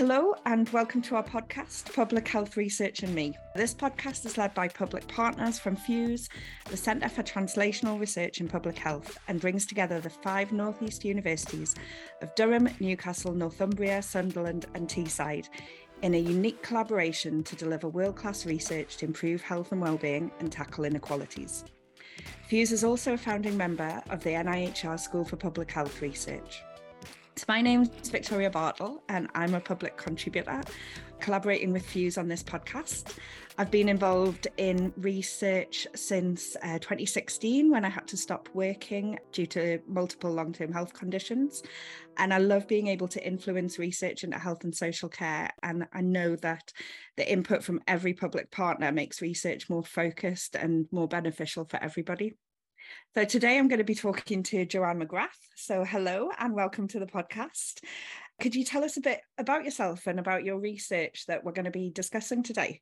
Hello, and welcome to our podcast, Public Health Research and Me. This podcast is led by public partners from FUSE, the Centre for Translational Research in Public Health, and brings together the five Northeast universities of Durham, Newcastle, Northumbria, Sunderland, and Teesside in a unique collaboration to deliver world class research to improve health and well-being and tackle inequalities. FUSE is also a founding member of the NIHR School for Public Health Research. So my name's Victoria Bartle, and I'm a public contributor collaborating with Fuse on this podcast. I've been involved in research since uh, 2016 when I had to stop working due to multiple long term health conditions. And I love being able to influence research into health and social care. And I know that the input from every public partner makes research more focused and more beneficial for everybody. So today I'm going to be talking to Joanne McGrath. So hello and welcome to the podcast. Could you tell us a bit about yourself and about your research that we're going to be discussing today?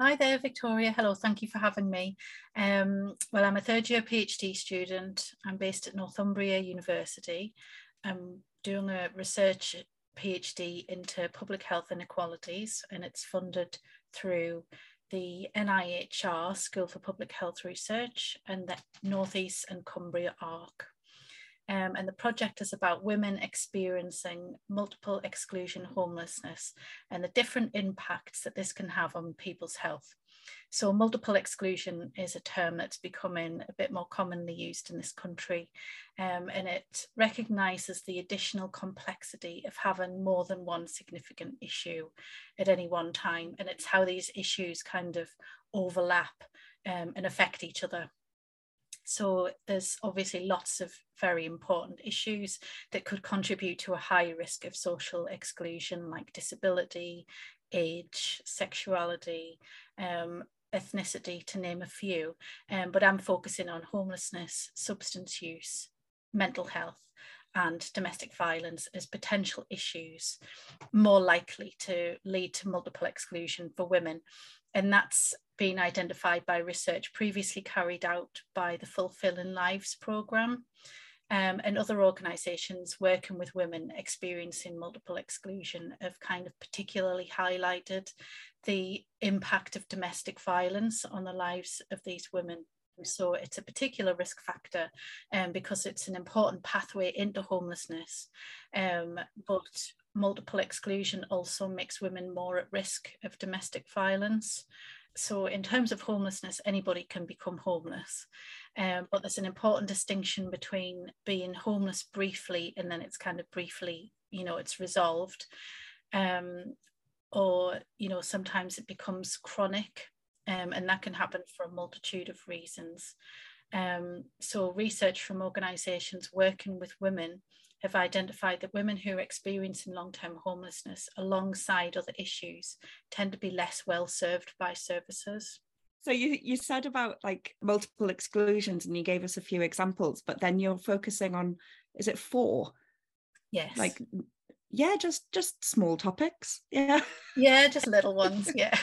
Hi there, Victoria. Hello, thank you for having me. Um, well, I'm a third year PhD student. I'm based at Northumbria University. I'm doing a research PhD into public health inequalities, and it's funded through the NIHR School for Public Health Research and the Northeast and Cumbria ARC. Um, and the project is about women experiencing multiple exclusion homelessness and the different impacts that this can have on people's health. So, multiple exclusion is a term that's becoming a bit more commonly used in this country, um, and it recognises the additional complexity of having more than one significant issue at any one time, and it's how these issues kind of overlap um, and affect each other. So there's obviously lots of very important issues that could contribute to a high risk of social exclusion, like disability, age, sexuality, um, ethnicity, to name a few. Um, but I'm focusing on homelessness, substance use, mental health, and domestic violence as potential issues more likely to lead to multiple exclusion for women. And that's been identified by research previously carried out by the Fulfilling Lives programme um, and other organisations working with women experiencing multiple exclusion have kind of particularly highlighted the impact of domestic violence on the lives of these women. So it's a particular risk factor um, because it's an important pathway into homelessness. Um, but multiple exclusion also makes women more at risk of domestic violence so in terms of homelessness anybody can become homeless. Um, but there's an important distinction between being homeless briefly and then it's kind of briefly you know it's resolved. Um, or you know sometimes it becomes chronic um, and that can happen for a multitude of reasons. Um, so research from organizations working with women have identified that women who are experiencing long-term homelessness alongside other issues tend to be less well served by services. So you you said about like multiple exclusions and you gave us a few examples, but then you're focusing on is it four? Yes. Like yeah, just just small topics. Yeah. Yeah, just little ones. Yeah.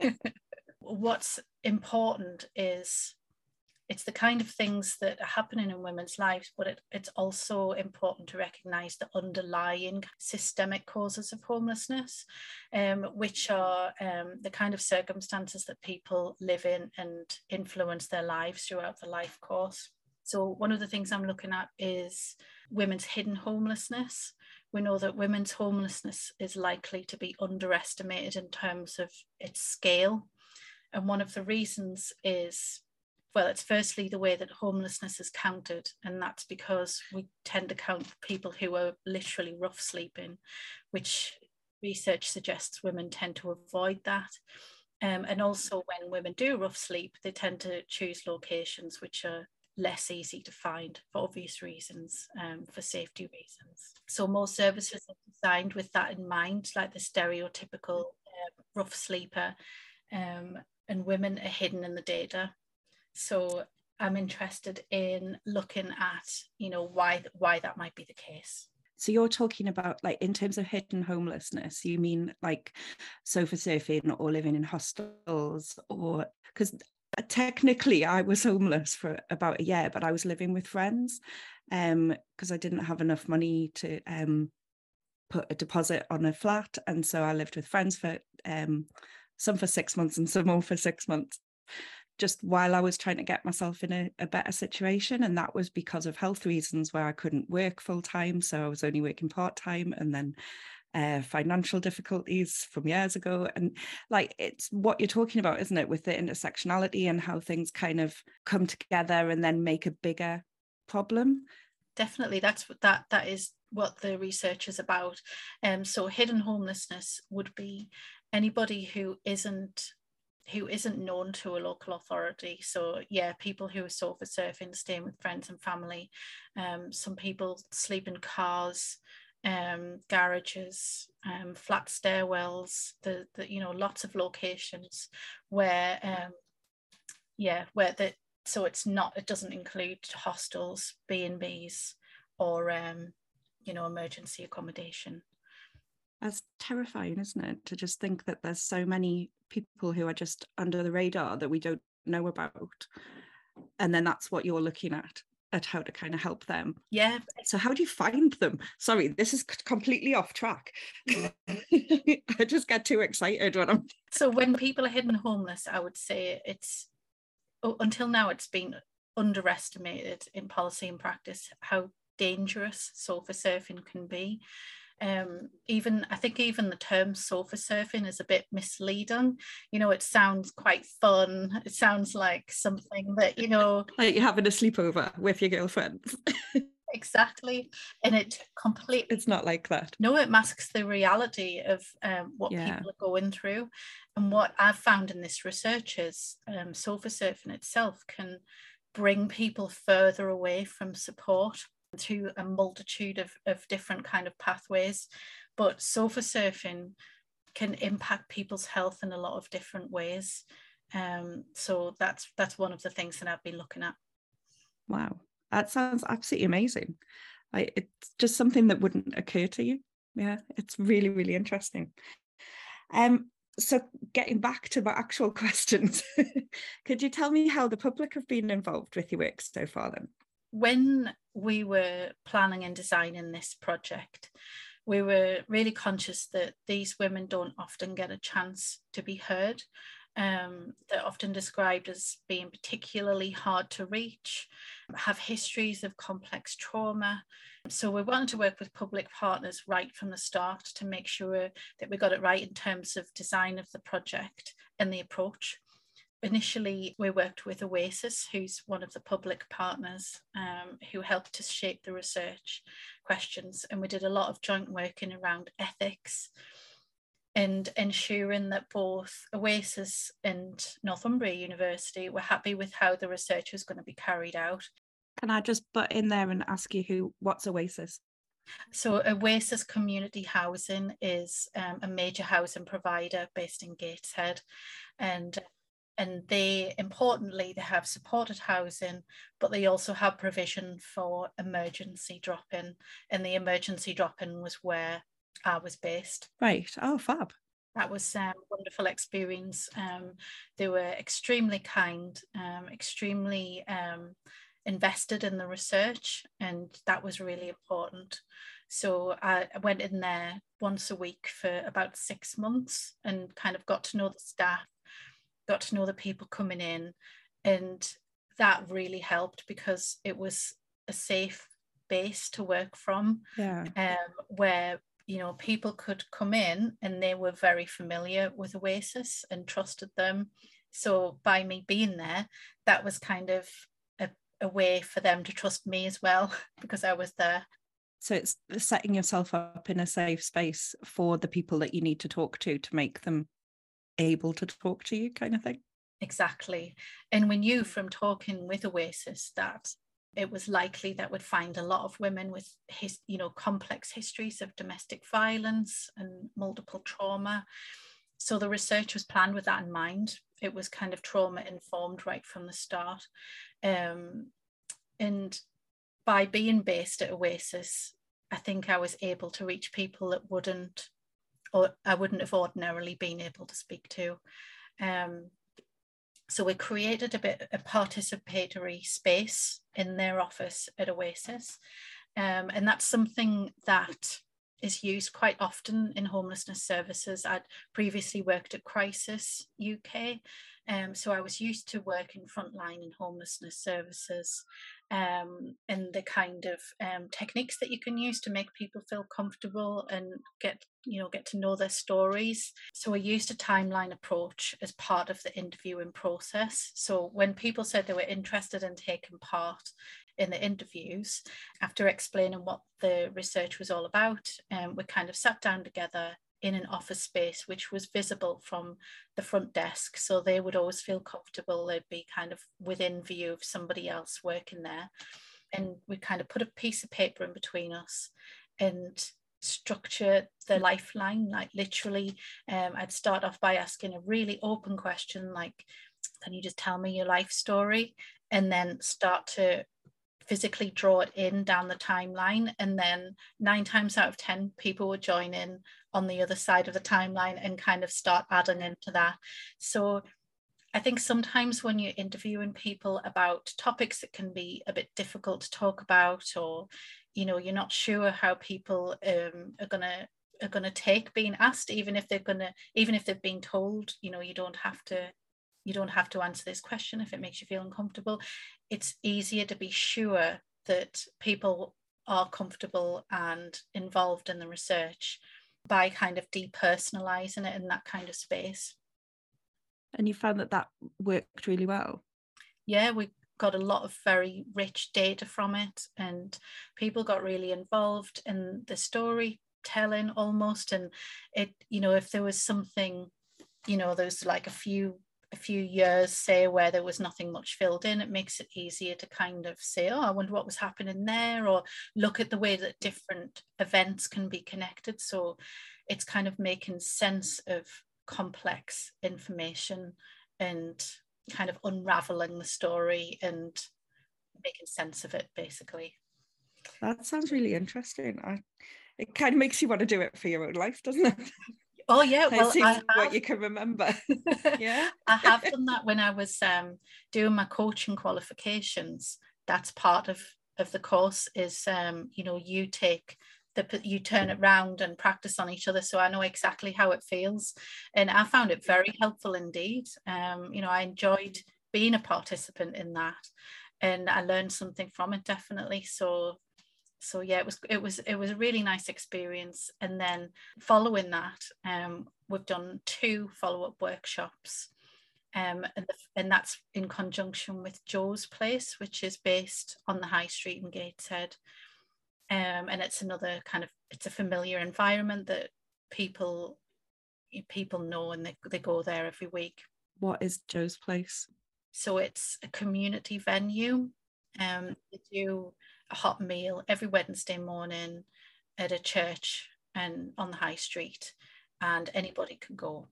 What's important is it's the kind of things that are happening in women's lives, but it, it's also important to recognise the underlying systemic causes of homelessness, um, which are um, the kind of circumstances that people live in and influence their lives throughout the life course. So, one of the things I'm looking at is women's hidden homelessness. We know that women's homelessness is likely to be underestimated in terms of its scale. And one of the reasons is well, it's firstly the way that homelessness is counted, and that's because we tend to count people who are literally rough sleeping, which research suggests women tend to avoid that. Um, and also, when women do rough sleep, they tend to choose locations which are less easy to find for obvious reasons, um, for safety reasons. So, most services are designed with that in mind, like the stereotypical uh, rough sleeper, um, and women are hidden in the data so I'm interested in looking at, you know, why why that might be the case. So you're talking about like in terms of hidden homelessness, you mean like sofa surfing or living in hostels or because technically I was homeless for about a year, but I was living with friends um because I didn't have enough money to um put a deposit on a flat. And so I lived with friends for um, some for six months and some more for six months, just while I was trying to get myself in a, a better situation. And that was because of health reasons where I couldn't work full time. So I was only working part time and then uh, financial difficulties from years ago. And like it's what you're talking about, isn't it, with the intersectionality and how things kind of come together and then make a bigger problem. Definitely, that's what that that is what the research is about. Um, so hidden homelessness would be anybody who isn't who isn't known to a local authority. So yeah, people who are sofa surfing, staying with friends and family. Um, some people sleep in cars, um, garages, um, flat stairwells. The, the you know lots of locations where um, yeah where the so it's not it doesn't include hostels, B and B's, or um, you know emergency accommodation that's terrifying isn't it to just think that there's so many people who are just under the radar that we don't know about. And then that's what you're looking at at how to kind of help them. Yeah. So how do you find them? Sorry this is completely off track. I just get too excited when i'm so when people are hidden homeless i would say it's oh, until now it's been underestimated in policy and practice how dangerous sofa surfing can be. Um, even I think even the term sofa surfing is a bit misleading. You know, it sounds quite fun. It sounds like something that you know, like you're having a sleepover with your girlfriends. exactly, and it completely. It's not like that. No, it masks the reality of um, what yeah. people are going through, and what I've found in this research is um, sofa surfing itself can bring people further away from support through a multitude of, of different kind of pathways. But sofa surfing can impact people's health in a lot of different ways. Um, so that's that's one of the things that I've been looking at. Wow, that sounds absolutely amazing. I, it's just something that wouldn't occur to you. Yeah, it's really really interesting. Um, so getting back to my actual questions, could you tell me how the public have been involved with your work so far then? When we were planning and designing this project, we were really conscious that these women don't often get a chance to be heard. Um, they're often described as being particularly hard to reach, have histories of complex trauma. So we wanted to work with public partners right from the start to make sure that we got it right in terms of design of the project and the approach initially we worked with Oasis, who's one of the public partners um, who helped us shape the research questions. And we did a lot of joint working around ethics and ensuring that both Oasis and Northumbria University were happy with how the research was going to be carried out. Can I just butt in there and ask you who what's Oasis? So Oasis Community Housing is um, a major housing provider based in Gateshead and and they importantly they have supported housing but they also have provision for emergency drop-in and the emergency drop-in was where i was based. Right. Oh fab. That was a um, wonderful experience. Um, they were extremely kind um, extremely um, invested in the research and that was really important. So I went in there once a week for about six months and kind of got to know the staff got to know the people coming in and that really helped because it was a safe base to work from yeah. um, where you know people could come in and they were very familiar with oasis and trusted them so by me being there that was kind of a, a way for them to trust me as well because i was there so it's setting yourself up in a safe space for the people that you need to talk to to make them able to talk to you kind of thing? Exactly. And we knew from talking with oasis that it was likely that we'd find a lot of women with his, you know complex histories of domestic violence and multiple trauma. So the research was planned with that in mind. It was kind of trauma informed right from the start. Um, and by being based at oasis i think i was able to reach people that wouldn't or I wouldn't have ordinarily been able to speak to. Um, so we created a bit a participatory space in their office at Oasis. Um, and that's something that is used quite often in homelessness services. I'd previously worked at Crisis UK, um, so I was used to working frontline in homelessness services um, and the kind of um, techniques that you can use to make people feel comfortable and get you know get to know their stories. So I used a timeline approach as part of the interviewing process. So when people said they were interested in taking part in the interviews, after explaining what the research was all about, um, we kind of sat down together in an office space which was visible from the front desk so they would always feel comfortable. They'd be kind of within view of somebody else working there. And we kind of put a piece of paper in between us and structure the lifeline like literally um, i'd start off by asking a really open question like can you just tell me your life story? and then start to physically draw it in down the timeline. And then nine times out of ten people would join in on the other side of the timeline and kind of start adding into that. So i think sometimes when you're interviewing people about topics that can be a bit difficult to talk about or you know you're not sure how people um, are to are to take being asked even if they're to even if they've been told you know you don't have to you don't have to answer this question if it makes you feel uncomfortable it's easier to be sure that people are comfortable and involved in the research by kind of depersonalizing it in that kind of space. And you found that that worked really well? Yeah, we got a lot of very rich data from it, and people got really involved in the storytelling almost. And it, you know, if there was something, you know, there's like a few a few years, say, where there was nothing much filled in, it makes it easier to kind of say, oh, I wonder what was happening there, or look at the way that different events can be connected. So it's kind of making sense of complex information and kind of unraveling the story and making sense of it, basically. That sounds really interesting. I, it kind of makes you want to do it for your own life, doesn't it? Oh yeah, well, I have, what you can remember. yeah, I have done that when I was um, doing my coaching qualifications. That's part of of the course. Is um, you know you take the you turn it round and practice on each other, so I know exactly how it feels, and I found it very helpful indeed. Um, you know, I enjoyed being a participant in that, and I learned something from it definitely. So so yeah it was it was it was a really nice experience. And then following that um, we've done two follow-up workshops um, and, the, and that's in conjunction with Joe's Place which is based on the high street in Gateshead. Um, and it's another kind of it's a familiar environment that people people know and they, they go there every week. What is Joe's Place? So it's a community venue. Um, they do hot meal every Wednesday morning at a church and on the high street, and anybody can go.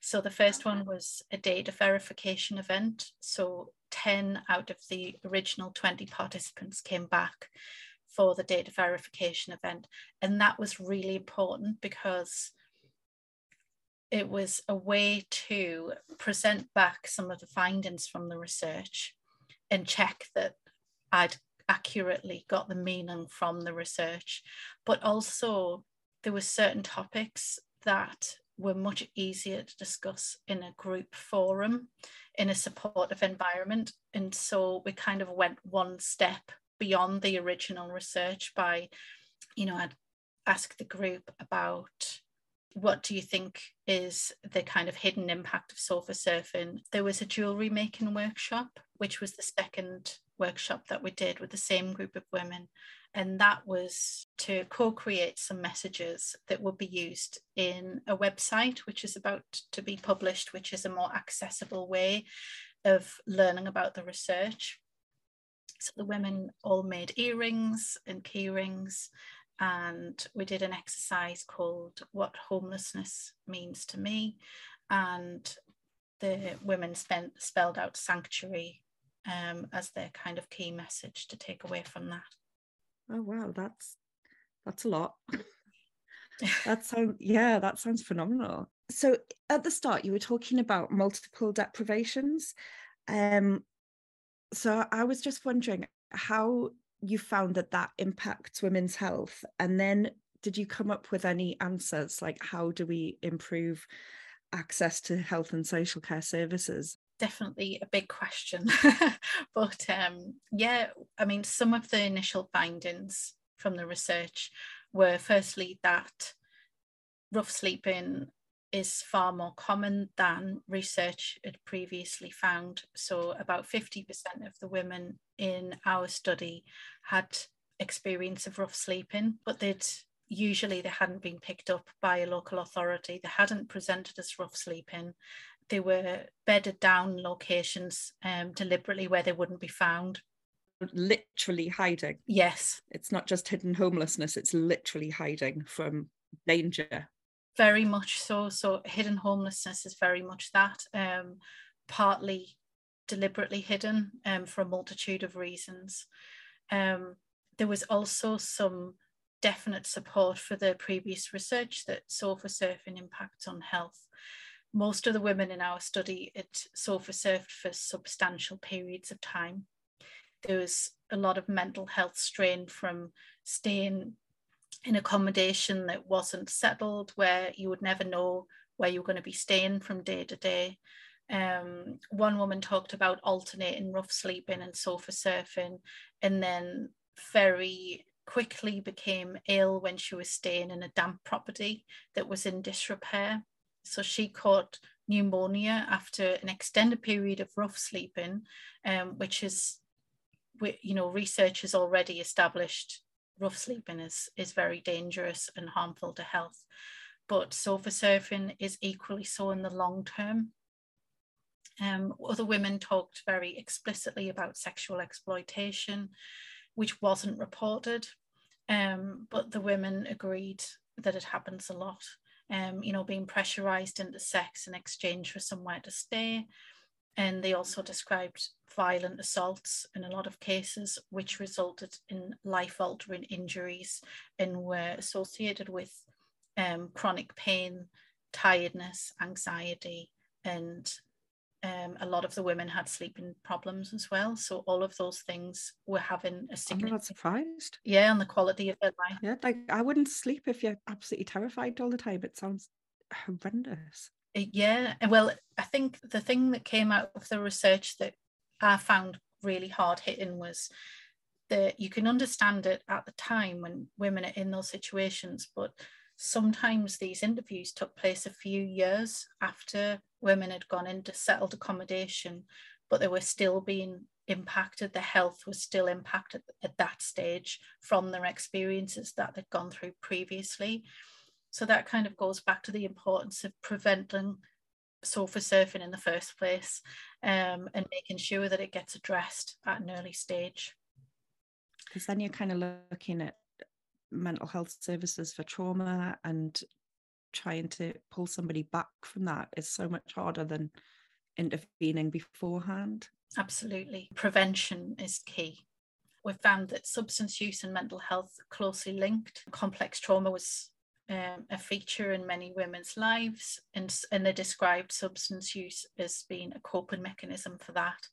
So the first one was a data verification event. So 10 out of the original 20 participants came back for the data verification event. And that was really important because it was a way to present back some of the findings from the research and check that I'd accurately got the meaning from the research, but also there were certain topics that were much easier to discuss in a group forum in a supportive environment. And so we kind of went one step beyond the original research by, you know, I'd ask the group about what do you think is the kind of hidden impact of sofa surfing? There was a jewelry making workshop, which was the second workshop that we did with the same group of women. And that was to co create some messages that would be used in a website, which is about to be published, which is a more accessible way of learning about the research. So the women all made earrings and key rings, and we did an exercise called What Homelessness Means to Me. And the women spent, spelled out sanctuary um, as their kind of key message to take away from that. Oh wow, that's that's a lot. that sounds yeah, that sounds phenomenal. So at the start, you were talking about multiple deprivations. Um, so I was just wondering how you found that that impacts women's health, and then did you come up with any answers? Like, how do we improve access to health and social care services? Definitely a big question. but um, yeah, I mean, some of the initial findings from the research were firstly that rough sleeping is far more common than research had previously found. So, about 50% of the women in our study had experience of rough sleeping, but they'd usually they hadn't been picked up by a local authority. They hadn't presented as rough sleeping. They were bedded down locations um, deliberately where they wouldn't be found. Literally hiding. Yes. It's not just hidden homelessness, it's literally hiding from danger. Very much so. So, hidden homelessness is very much that, um, partly deliberately hidden um, for a multitude of reasons. Um, there was also some definite support for the previous research that sofa surfing impacts on health. Most of the women in our study had sofa surfed for substantial periods of time. There was a lot of mental health strain from staying in accommodation that wasn't settled, where you would never know where you're going to be staying from day to day. Um, one woman talked about alternating rough sleeping and sofa surfing, and then very quickly became ill when she was staying in a damp property that was in disrepair. So she caught pneumonia after an extended period of rough sleeping, um, which is, you know, research has already established rough sleeping is, is very dangerous and harmful to health. But sofa surfing is equally so in the long term. Um, other women talked very explicitly about sexual exploitation, which wasn't reported. Um, but the women agreed that it happens a lot. Um, you know, being pressurized into sex in exchange for somewhere to stay. And they also described violent assaults in a lot of cases, which resulted in life altering injuries and were associated with um, chronic pain, tiredness, anxiety, and um, a lot of the women had sleeping problems as well. So all of those things were having a significant. I'm not surprised. Yeah, on the quality of their life. Yeah, like I wouldn't sleep if you're absolutely terrified all the time. It sounds horrendous. Uh, yeah, well, I think the thing that came out of the research that I found really hard hitting was that you can understand it at the time when women are in those situations, but sometimes these interviews took place a few years after women had gone into settled accommodation, but they were still being impacted. Their health was still impacted at that stage from their experiences that they'd gone through previously. So that kind of goes back to the importance of preventing sofa surfing in the first place um, and making sure that it gets addressed at an early stage. Because then you're kind of looking at mental health services for trauma and trying to pull somebody back from that is so much harder than intervening beforehand. Absolutely. Prevention is key. We've found that substance use and mental health closely linked. Complex trauma was um, a feature in many women's lives, and, and they described substance use as being a coping mechanism for that.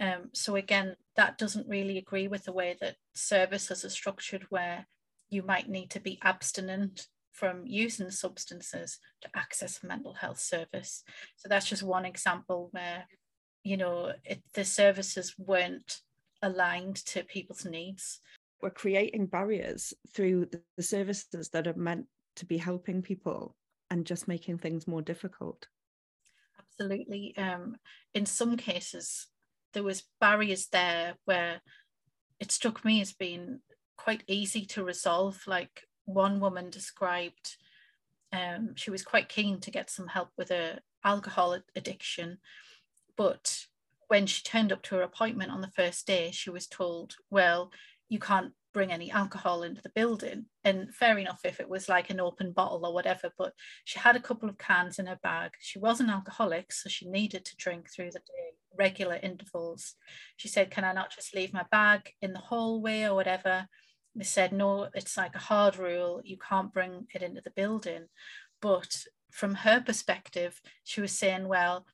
Um, so, again, that doesn't really agree with the way that services are structured, where you might need to be abstinent from using substances to access a mental health service. So that's just one example where, you know, it, the services weren't aligned to people's needs. We're creating barriers through the services that are meant to be helping people and just making things more difficult. Absolutely. Um, in some cases, there was barriers there where it struck me as being quite easy to resolve. Like one woman described, um, she was quite keen to get some help with her alcohol addiction, but when she turned up to her appointment on the first day, she was told, "Well, you can't bring any alcohol into the building." And fair enough if it was like an open bottle or whatever, but she had a couple of cans in her bag. She was an alcoholic, so she needed to drink through the day, regular intervals. She said, "Can I not just leave my bag in the hallway or whatever?" They said no it's like a hard rule you can't bring it into the building but from her perspective she was saying well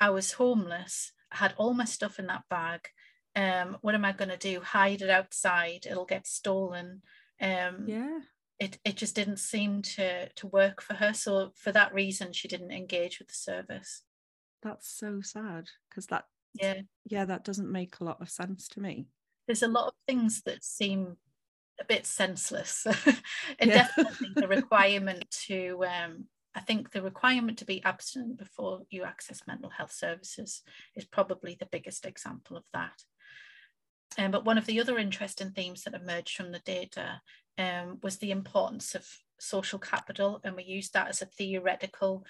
i was homeless i had all my stuff in that bag um, what am i going to do hide it outside it'll get stolen um, yeah it, it just didn't seem to to work for her. So for that reason, she didn't engage with the service. That's so sad because that yeah yeah that doesn't make a lot of sense to me. There's a lot of things that seem a bit senseless, and yeah. definitely the requirement to um, I think the requirement to be abstinent before you access mental health services is probably the biggest example of that. Um, but one of the other interesting themes that emerged from the data um, was the importance of social capital, and we used that as a theoretical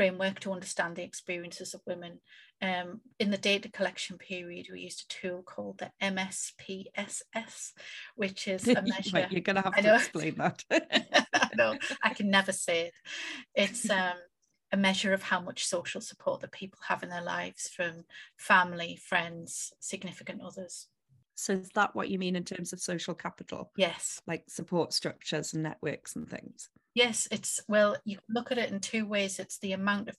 framework to understand the experiences of women. Um, in the data collection period, we used a tool called the MSPSS, which is a measure. right, you're going to have to explain that. no, I can never say it. It's um, a measure of how much social support that people have in their lives from family, friends, significant others. So is that what you mean in terms of social capital? Yes. Like support structures and networks and things? Yes, it's well, you look at it in two ways. It's the amount of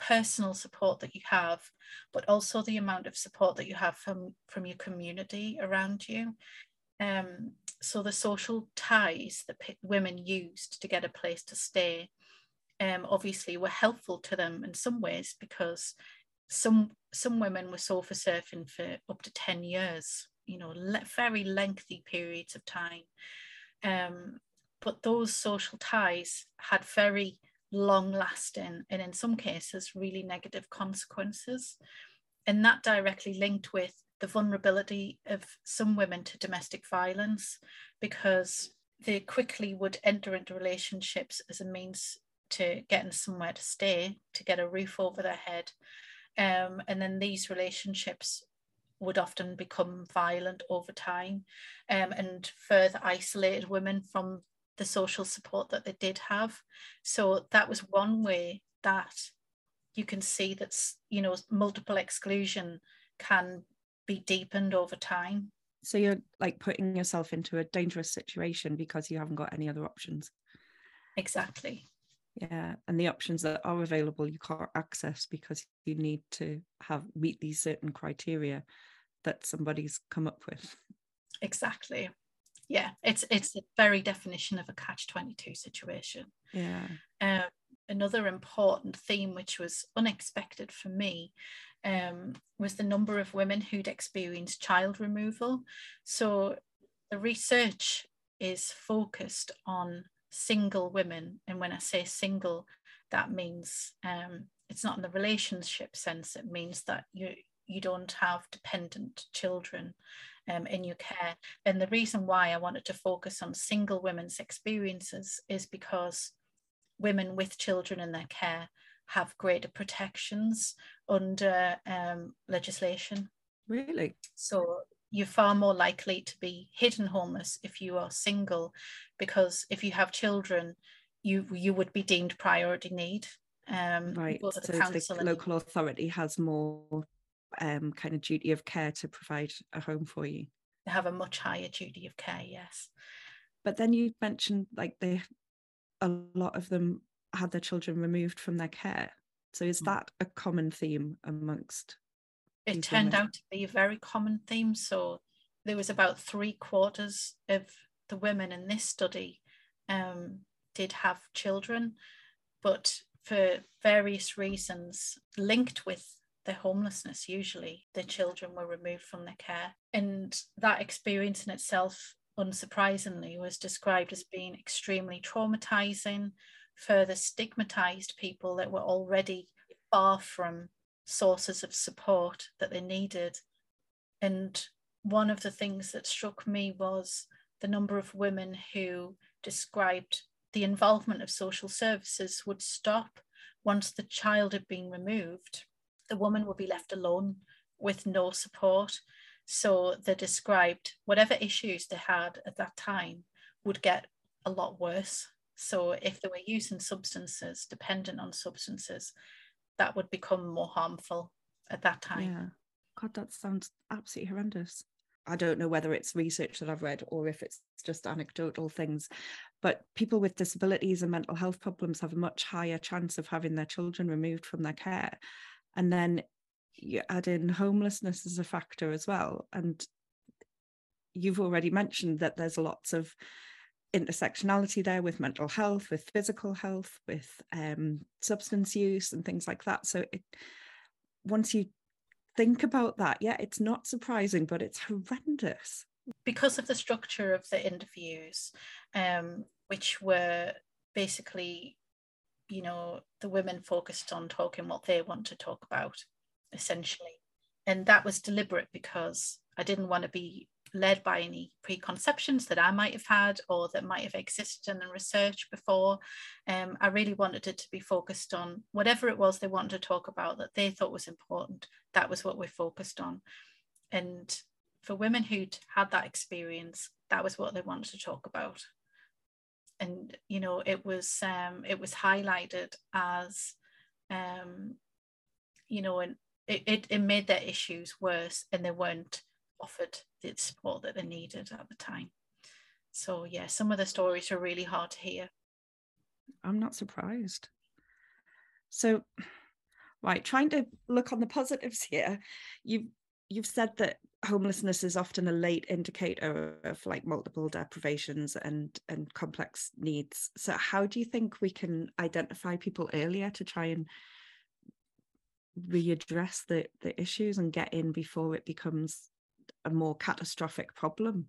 personal support that you have, but also the amount of support that you have from, from your community around you. Um, so the social ties that women used to get a place to stay um, obviously were helpful to them in some ways because some some women were sofa surfing for up to 10 years you know le- very lengthy periods of time um, but those social ties had very long lasting and in some cases really negative consequences. And that directly linked with the vulnerability of some women to domestic violence because they quickly would enter into relationships as a means to getting somewhere to stay to get a roof over their head. Um, and then these relationships would often become violent over time um, and further isolated women from the social support that they did have. So that was mm-hmm. one way that you can see that you know multiple exclusion can be deepened over time. So you're like putting yourself into a dangerous situation because you haven't got any other options. Exactly. Yeah, and the options that are available you can't access because you need to have meet these certain criteria that somebody's come up with. Exactly. Yeah, it's it's the very definition of a catch 22 situation. Yeah. Um, another important theme, which was unexpected for me, um, was the number of women who'd experienced child removal. So the research is focused on single women. And when I say single, that means um, it's not in the relationship sense, it means that you you don't have dependent children um, in your care. And the reason why I wanted to focus on single women's experiences is because women with children in their care have greater protections under um, legislation. Really? So you're far more likely to be hidden homeless if you are single, because if you have children, you you would be deemed priority need. Um, right. So the local authority has more um, kind of duty of care to provide a home for you. They have a much higher duty of care, yes. But then you mentioned like they, a lot of them had their children removed from their care. So is mm. that a common theme amongst? It turned women? out to be a very common theme. So there was about three quarters of the women in this study um, did have children, but for various reasons linked with their homelessness usually the children were removed from their care. And that experience in itself unsurprisingly was described as being extremely traumatizing further stigmatized people that were already far from sources of support that they needed. And one of the things that struck me was the number of women who described the involvement of social services would stop once the child had been removed the woman would be left alone with no support. So they described whatever issues they had at that time would get a lot worse. So if they were using substances, dependent on substances, that would become more harmful at that time. Yeah. God, that sounds absolutely horrendous. I don't know whether it's research that I've read or if it's just anecdotal things, but people with disabilities and mental health problems have a much higher chance of having their children removed from their care and then you add in homelessness as a factor as well and you've already mentioned that there's lots of intersectionality there with mental health, with physical health, with um, substance use and things like that. So it, once you think about that, yeah, it's not surprising, but it's horrendous. Because of the structure of the interviews, um, which were basically, you know, the women focused on talking what they want to talk about, essentially. And that was deliberate because I didn't want to be led by any preconceptions that I might have had or that might have existed in the research before. Um, I really wanted it to be focused on whatever it was they wanted to talk about that they thought was important. That was what we focused on. And for women who'd had that experience, that was what they wanted to talk about. And you know, it was um, it was highlighted as um, you know, and it, it, it made their issues worse and they weren't offered the support that they needed at the time. So yeah, some of the stories are really hard to hear. I'm not surprised. So, right, trying to look on the positives here, you've you've said that homelessness is often a late indicator of like multiple deprivations and and complex needs. So, how do you think we can identify people earlier to try and readdress the the issues and get in before it becomes a more catastrophic problem?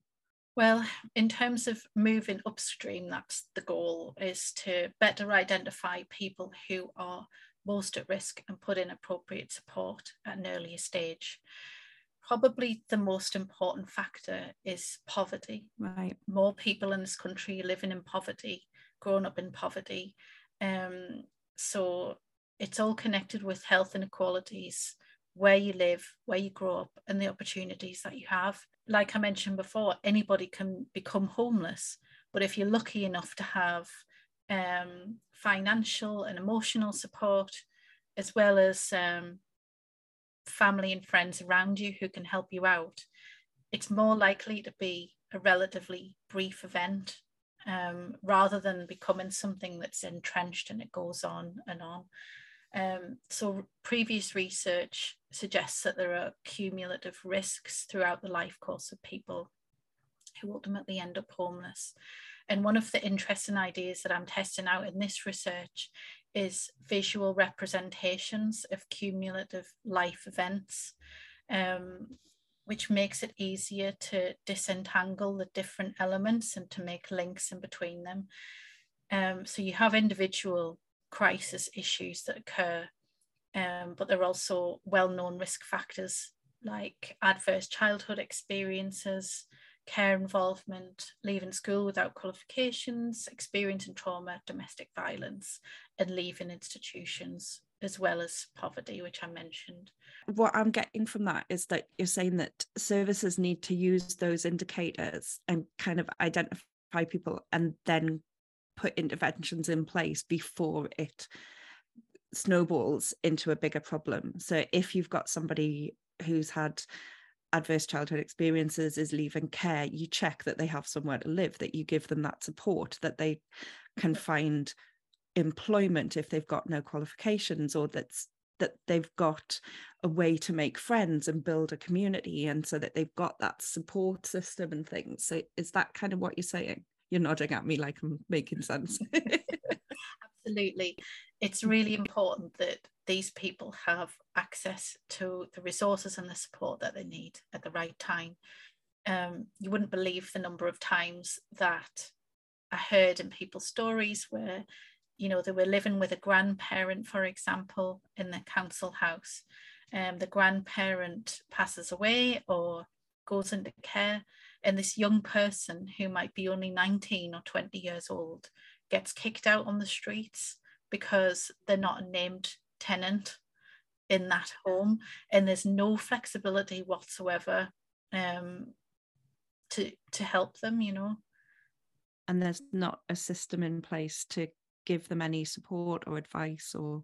Well, in terms of moving upstream, that's the goal is to better identify people who are most at risk and put in appropriate support at an earlier stage. Probably the most important factor is poverty. Right. More people in this country living in poverty, growing up in poverty. Um, so it's all connected with health inequalities where you live, where you grow up, and the opportunities that you have. Like I mentioned before, anybody can become homeless, but if you're lucky enough to have um, financial and emotional support, as well as um, family and friends around you who can help you out, it's more likely to be a relatively brief event um, rather than becoming something that's entrenched and it goes on and on. Um, so previous research suggests that there are cumulative risks throughout the life course of people who ultimately end up homeless. And one of the interesting ideas that I'm testing out in this research is visual representations of cumulative life events, um, which makes it easier to disentangle the different elements and to make links in between them. Um, so you have individual crisis issues that occur, um, but there are also well-known risk factors like adverse childhood experiences, care involvement, leaving school without qualifications, experiencing trauma, domestic violence, and leaving institutions, as well as poverty, which I mentioned. What I'm getting from that is that you're saying that services need to use those indicators and kind of identify people and then put interventions in place before it snowballs into a bigger problem. So if you've got somebody who's had adverse childhood experiences is leaving care you check that they have somewhere to live that you give them that support that they can find employment if they've got no qualifications or that's that they've got a way to make friends and build a community and so that they've got that support system and things so is that kind of what you're saying you're nodding at me like I'm making sense. Absolutely. It's mm. really important that these people have access to the resources and the support that they need at the right time. Um, you wouldn't believe the number of times that I heard in people's stories where, you know, they were living with a grandparent, for example, in the council house. Um, the grandparent passes away or goes into care and this young person who might be only 19 or 20 years old gets kicked out on the streets because they're not named tenant in that home and there's no flexibility whatsoever um, to to help them you know? And there's not a system in place to give them any support or advice or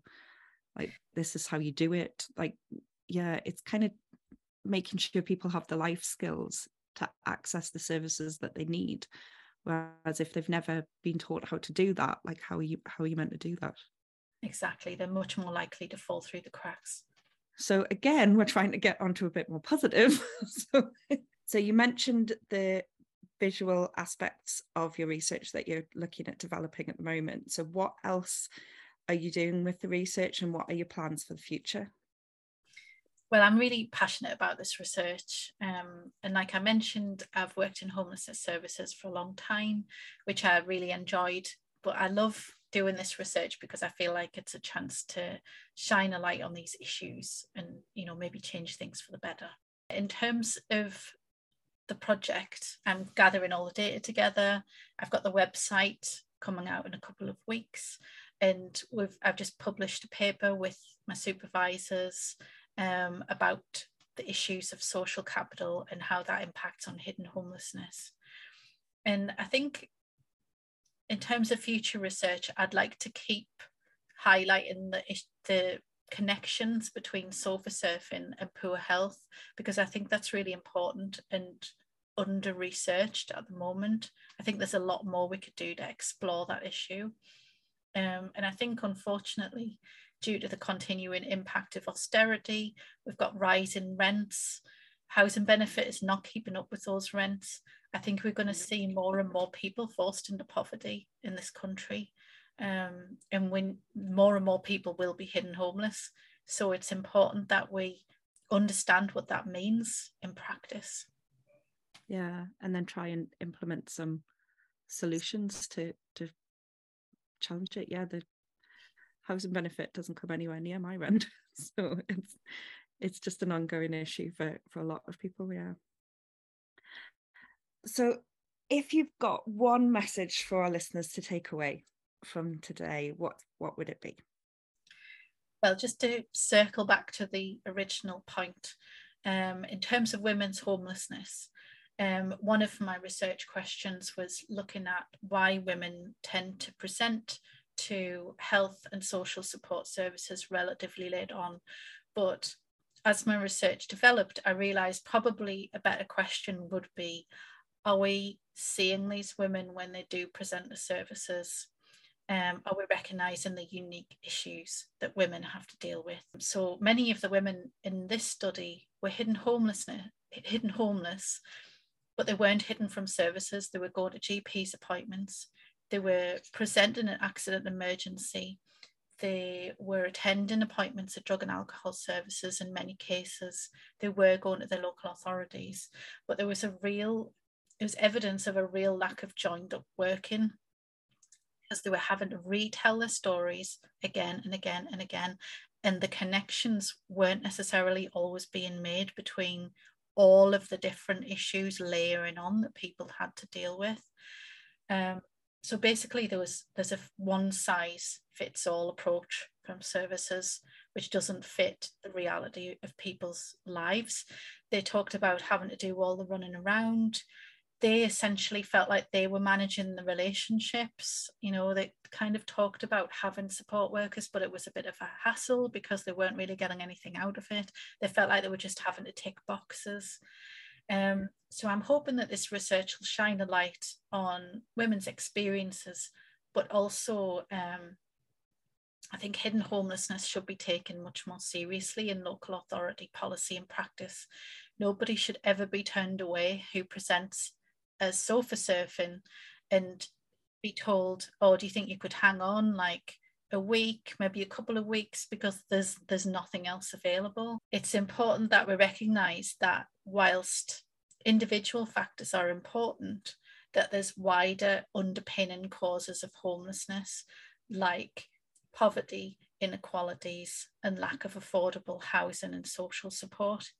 like this is how you do it. Like yeah it's kind of making sure people have the life skills to access the services that they need. Whereas if they've never been taught how to do that like how are you how are you meant to do that exactly they're much more likely to fall through the cracks so again we're trying to get onto a bit more positive so so you mentioned the visual aspects of your research that you're looking at developing at the moment. So, what else are you doing with the research and what are your plans for the future? Well, I'm really passionate about this research. Um, and like I mentioned, I've worked in homelessness services for a long time, which I really enjoyed. But I love doing this research because I feel like it's a chance to shine a light on these issues and, you know, maybe change things for the better. In terms of the project, I'm gathering all the data together. I've got the website coming out in a couple of weeks and we've I've just published a paper with my supervisors um, about the issues of social capital and how that impacts on hidden homelessness. And I think in terms of future research, I'd like to keep highlighting the, the connections between sofa surfing and poor health because I think that's really important and under researched at the moment. I think there's a lot more we could do to explore that issue. Um, and I think, unfortunately, due to the continuing impact of austerity. We've got rising rents. Housing benefit is not keeping up with those rents. I think we're going to see more and more people forced into poverty in this country. Um, and when more and more people will be hidden homeless. So it's important that we understand what that means in practice. Yeah, and then try and implement some solutions to to challenge it. Yeah, the housing benefit doesn't come anywhere near my rent. so it's it's just an ongoing issue for, for a lot of people, yeah. So if you've got one message for our listeners to take away from today, what what would it be? Well, just to circle back to the original point, um, in terms of women's homelessness, um, one of my research questions was looking at why women tend to present to health and social support services relatively late on. But as my research developed, I realized probably a better question would be Are we seeing these women when they do present the services? Um, are we recognizing the unique issues that women have to deal with? So many of the women in this study were hidden homelessness, hidden homeless, but they weren't hidden from services. They were going to GP's appointments. They were presenting an accident emergency. They were attending appointments at drug and alcohol services in many cases. They were going to their local authorities, but there was a real, it was evidence of a real lack of joined up working because they were having to retell their stories again and again and again. And the connections weren't necessarily always being made between all of the different issues layering on that people had to deal with. Um, so basically there was there's a one size fits all approach from services which doesn't fit the reality of people's lives they talked about having to do all the running around they essentially felt like they were managing the relationships you know they kind of talked about having support workers but it was a bit of a hassle because they weren't really getting anything out of it they felt like they were just having to tick boxes um, so I'm hoping that this research will shine a light on women's experiences, but also um, I think hidden homelessness should be taken much more seriously in local authority policy and practice. Nobody should ever be turned away who presents as sofa surfing and be told, oh, do you think you could hang on like a week, maybe a couple of weeks, because there's there's nothing else available. It's important that we recognise that whilst individual factors are important, that there's wider underpinning causes of homelessness like poverty, inequalities, and lack of affordable housing and social support.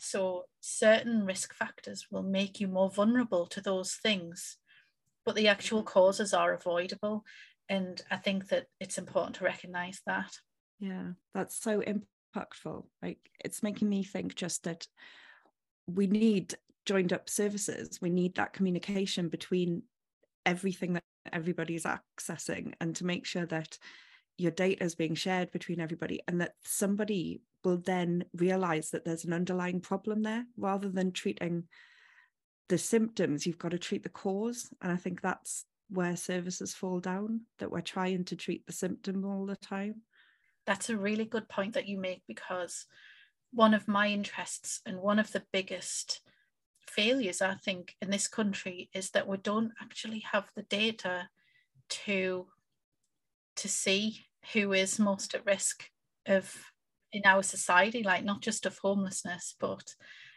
So, certain risk factors will make you more vulnerable to those things, but the actual mm-hmm. causes are avoidable. And I think that it's important to recognize that. Yeah, that's so impactful. Like, it's making me think just that we need joined up services we need that communication between everything that everybody's accessing and to make sure that your data is being shared between everybody and that somebody will then realize that there's an underlying problem there rather than treating the symptoms you've got to treat the cause. And i think that's where services fall down that we're trying to treat the symptom all the time. That's a really good point that you make because one of my interests and one of the biggest failures, I think, in this country is that we don't actually have the data to to see who is most at risk of in our society, like not just of homelessness, but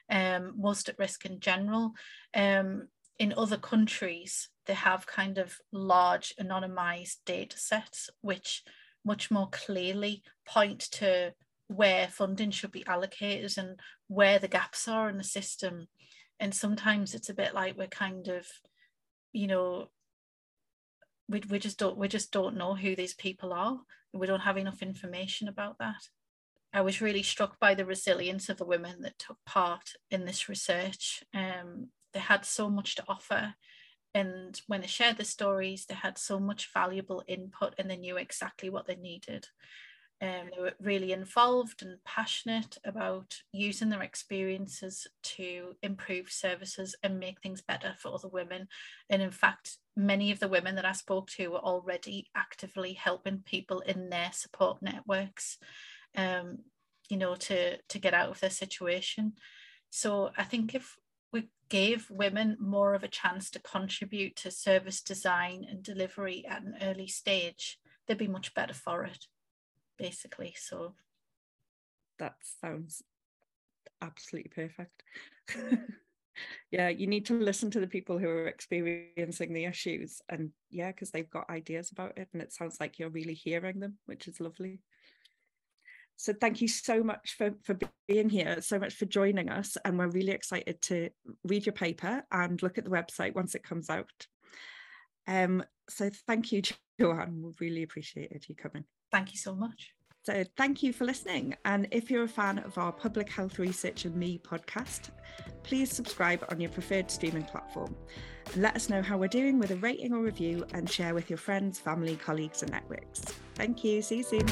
um, most at risk in general. Um, in other countries, they have kind of large anonymized data sets, which much more clearly point to where funding should be allocated and where the gaps are in the system. And sometimes it's a bit like we're kind of, you know, we, we just don't we just don't know who these people are. We don't have enough information about that. I was really struck by the resilience of the women that took part in this research. Um, they had so much to offer. And when they shared the stories, they had so much valuable input and they knew exactly what they needed. Um, they were really involved and passionate about using their experiences to improve services and make things better for other women. And in fact, many of the women that I spoke to were already actively helping people in their support networks, um, you know, to, to get out of their situation. So I think if we gave women more of a chance to contribute to service design and delivery at an early stage, they'd be much better for it basically. So that sounds absolutely perfect. yeah, you need to listen to the people who are experiencing the issues and yeah, because they've got ideas about it and it sounds like you're really hearing them, which is lovely. So thank you so much for, for being here, so much for joining us. And we're really excited to read your paper and look at the website once it comes out. Um, so thank you, Joanne. We really appreciated you coming. Thank you so much. So, thank you for listening. And if you're a fan of our Public Health Research and Me podcast, please subscribe on your preferred streaming platform. And let us know how we're doing with a rating or review and share with your friends, family, colleagues, and networks. Thank you. See you soon.